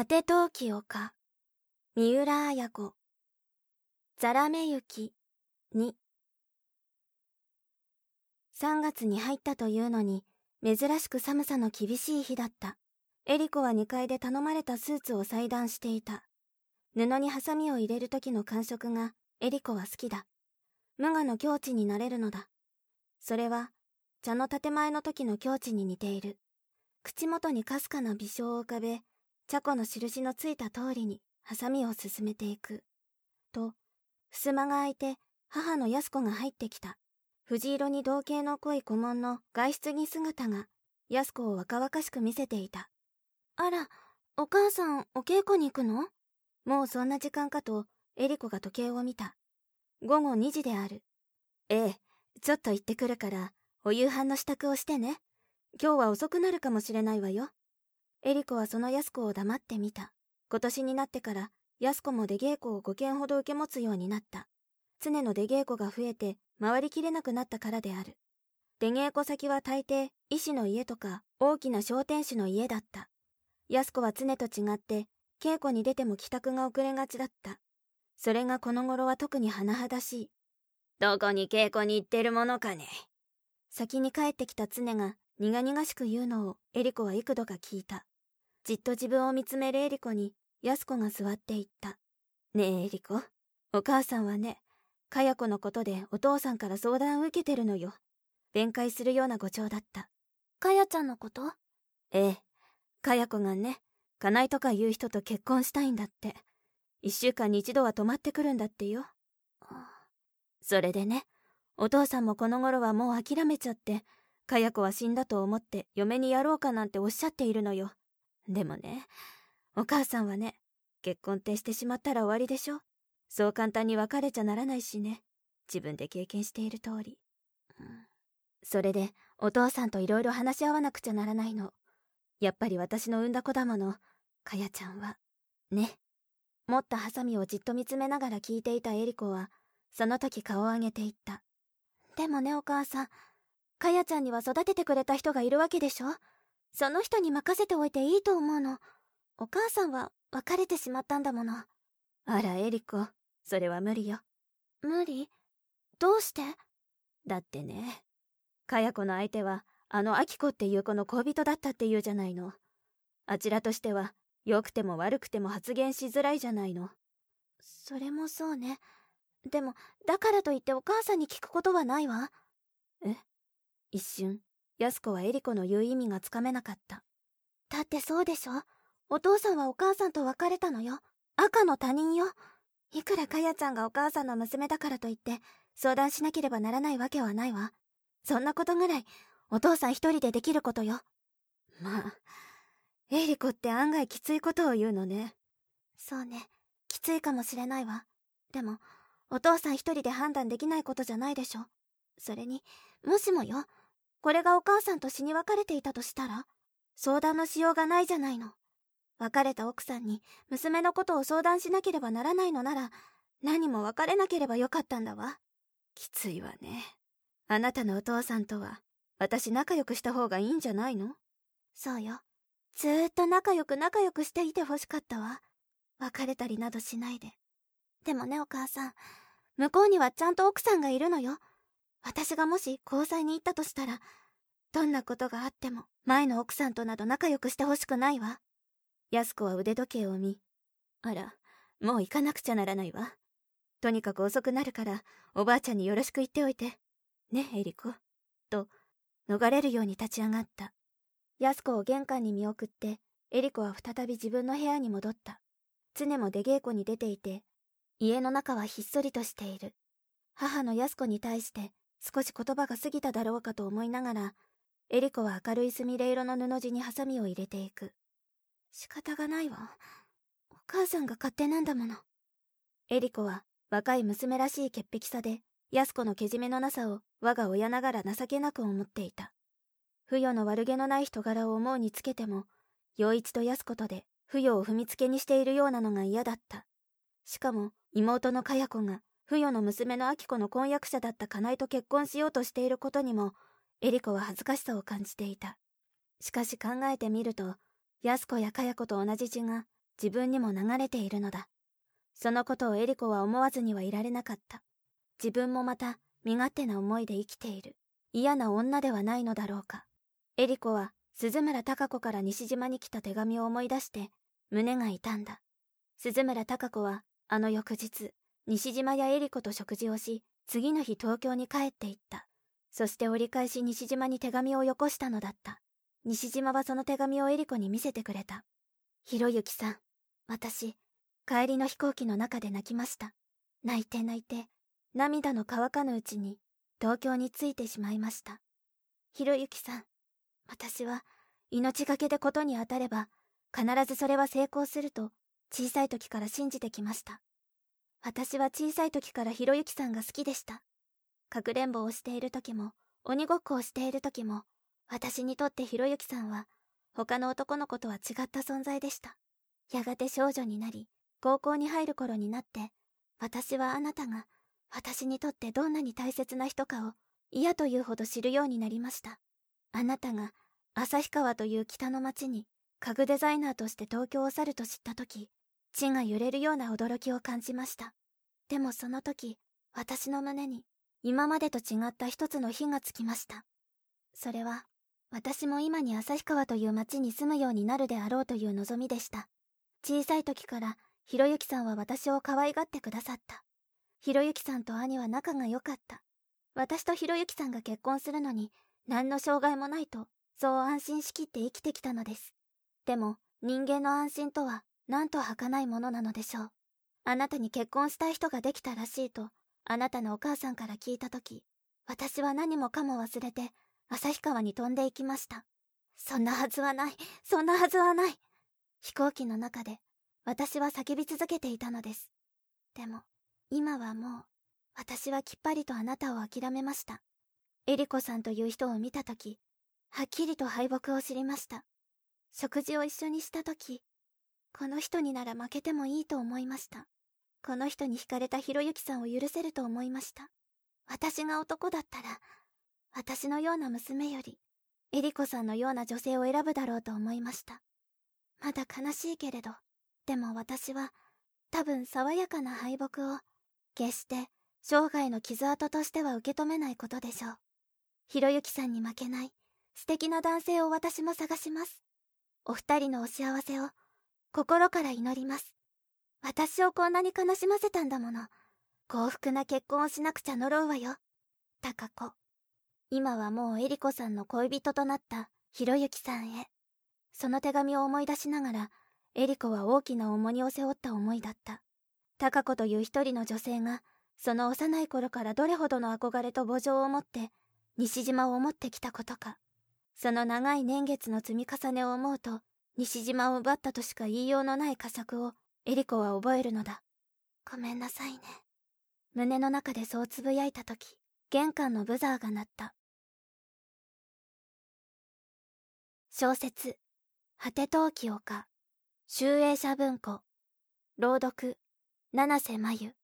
果て陶器丘三浦綾子。ザラメ雪。2 3月に入ったというのに珍しく寒さの厳しい日だった。エリコは2階で頼まれたスーツを裁断していた。布にハサミを入れる時の感触がエリコは好きだ。無我の境地になれるのだ。それは茶の建前の時の境地に似ている。口元にかすかな微笑を浮かべ茶子の印のついた通りにハサミを進めていく。と、襖が開いて母の安子が入ってきた。藤色に同型の濃い古文の外出着姿が安子を若々しく見せていた。あら、お母さんお稽古に行くの？もうそんな時間かとエリコが時計を見た。午後2時である。ええ、ちょっと行ってくるからお夕飯の支度をしてね。今日は遅くなるかもしれないわよ。エリコはその安子を黙ってみた。今年になってから安子も出稽古を5件ほど受け持つようになった。常の出稽古が増えて回りきれなくなったからである。出稽古先は大抵医師の家とか大きな商店主の家だった。安子は常と違って稽古に出ても帰宅が遅れがちだった。それがこの頃は特に甚だしい。どこに稽古に行ってるものかね。先に帰ってきた常が苦々しく言うのをエリコは幾度か聞いた。じっと自分を見つめるエリコに、安子が座っていった。ねえ、エリコ。お母さんはね、かや子のことでお父さんから相談を受けてるのよ。弁解するような誤調だった。かやちゃんのこと？ええ。かや子がね、金井とかいう人と結婚したいんだって。一週間に一度は泊まってくるんだってよ。それでね、お父さんもこの頃はもう諦めちゃって、かや子は死んだと思って嫁にやろうかなんておっしゃっているのよ。でもね、お母さんはね、結婚ってしてしまったら終わりでしょそう簡単に別れちゃならないしね。自分で経験している通り。うん、それで、お父さんといろいろ話し合わなくちゃならないの。やっぱり私の産んだ子だもの、かやちゃんは。ね。持ったハサミをじっと見つめながら聞いていたエリコは、その時顔を上げていった。でもね、お母さん。かやちゃんには育ててくれた人がいるわけでしょその人に任せておいていいと思うの。お母さんは別れてしまったんだもの。あら、エリコ、それは無理よ。無理？どうして？だってね、かや子の相手は、あのアキコっていう子の恋人だったっていうじゃないの。あちらとしては、良くても悪くても発言しづらいじゃないの。それもそうね。でも、だからといってお母さんに聞くことはないわ。え？一瞬、安子はエリコの言う意味がつかめなかった。だってそうでしょ？お父さんはお母さんと別れたのよ。赤の他人よ。いくらかやちゃんがお母さんの娘だからといって、相談しなければならないわけはないわ。そんなことぐらい、お父さん一人でできることよ。まあ、エリコって案外きついことを言うのね。そうね。きついかもしれないわ。でも、お父さん一人で判断できないことじゃないでしょ。それに、もしもよ、これがお母さんと死に別れていたとしたら相談のしようがないじゃないの。別れた奥さんに娘のことを相談しなければならないのなら何も別れなければよかったんだわ。きついわね。あなたのお父さんとは私仲良くした方がいいんじゃないの？そうよ。ずーっと仲良く仲良くしていてほしかったわ。別れたりなどしないで。でもねお母さん、向こうにはちゃんと奥さんがいるのよ。私がもし交際に行ったとしたら、どんなことがあっても前の奥さんとなど仲良くしてほしくないわ。安子は腕時計を見、あら、もう行かなくちゃならないわ。とにかく遅くなるから、おばあちゃんによろしく言っておいて。ね、エリコ。と、逃れるように立ち上がった。安子を玄関に見送って、エリコは再び自分の部屋に戻った。常も出稽古に出ていて、家の中はひっそりとしている。母の安子に対して少し言葉が過ぎただろうかと思いながら、エリコは明るいすみれ色の布地にハサミを入れていく。仕方がないわ。お母さんが勝手なんだもの。エリコは若い娘らしい潔癖さで、安子のけじめのなさを我が親ながら情けなく思っていた。不与の悪気のない人柄を思うにつけても、陽一と安子とで不与を踏みつけにしているようなのが嫌だった。しかも妹のかや子が不与の娘の明子の婚約者だった金井と結婚しようとしていることにも、エリコは恥ずかしさを感じていた。しかし考えてみると、安子やかや子と同じ血が自分にも流れているのだ。そのことをエリコは思わずにはいられなかった。自分もまた身勝手な思いで生きている。嫌な女ではないのだろうか。エリコは鈴村貴子から西島に来た手紙を思い出して胸が痛んだ。鈴村貴子はあの翌日、西島やエリコと食事をし、次の日東京に帰って行った。そして折り返し西島に手紙をよこしたのだった。西島はその手紙をエリコに見せてくれた。ひろゆきさん、私、帰りの飛行機の中で泣きました。泣いて泣いて、涙の乾かぬうちに東京に着いてしまいました。ひろゆきさん、私は命がけでことに当たれば必ずそれは成功すると小さい時から信じてきました。私は小さい時からひろゆきさんが好きでした。かくれんぼをしている時も、鬼ごっこをしている時も、私にとってひろゆきさんは、他の男の子とは違った存在でした。やがて少女になり、高校に入る頃になって、私はあなたが、私にとってどんなに大切な人かを嫌というほど知るようになりました。あなたが、旭川という北の町に、家具デザイナーとして東京を去ると知った時、地が揺れるような驚きを感じました。でもその時、私の胸に、今までと違った一つの火がつきました。それは、私も今に旭川という町に住むようになるであろうという望みでした。小さい時から、ひろゆきさんは私を可愛がってくださった。ひろゆきさんと兄は仲が良かった。私とひろゆきさんが結婚するのに、何の障害もないと、そう安心しきって生きてきたのです。でも、人間の安心とは、なんと儚いものなのでしょう。あなたに結婚したい人ができたらしいと、あなたのお母さんから聞いたとき、私は何もかも忘れて、旭川に飛んでいきました。そんなはずはない、そんなはずはない。飛行機の中で、私は叫び続けていたのです。でも、今はもう、私はきっぱりとあなたを諦めました。エリコさんという人を見たとき、はっきりと敗北を知りました。食事を一緒にしたとき、この人になら負けてもいいと思いました。この人に惹かれたひろゆきさんを許せると思いました。私が男だったら、私のような娘より、エリコさんのような女性を選ぶだろうと思いました。まだ悲しいけれど、でも私は、多分爽やかな敗北を、決して生涯の傷跡としては受け止めないことでしょう。ひろゆきさんに負けない、素敵な男性を私も探します。お二人のお幸せを、心から祈ります。私をこんなに悲しませたんだもの。幸福な結婚をしなくちゃ呪うわよ。タカ子。今はもうエリコさんの恋人となったひろゆきさんへ。その手紙を思い出しながら、エリコは大きな重荷を背負った思いだった。タカ子という一人の女性が、その幼い頃からどれほどの憧れと慕情を持って、西島を思ってきたことか。その長い年月の積み重ねを思うと、西島を奪ったとしか言いようのない佳作をエリコは覚えるのだ。ごめんなさいね。胸の中でそうつぶやいたとき、玄関のブザーが鳴った。小説、果て陶器丘、集英社文庫、朗読、七瀬真由。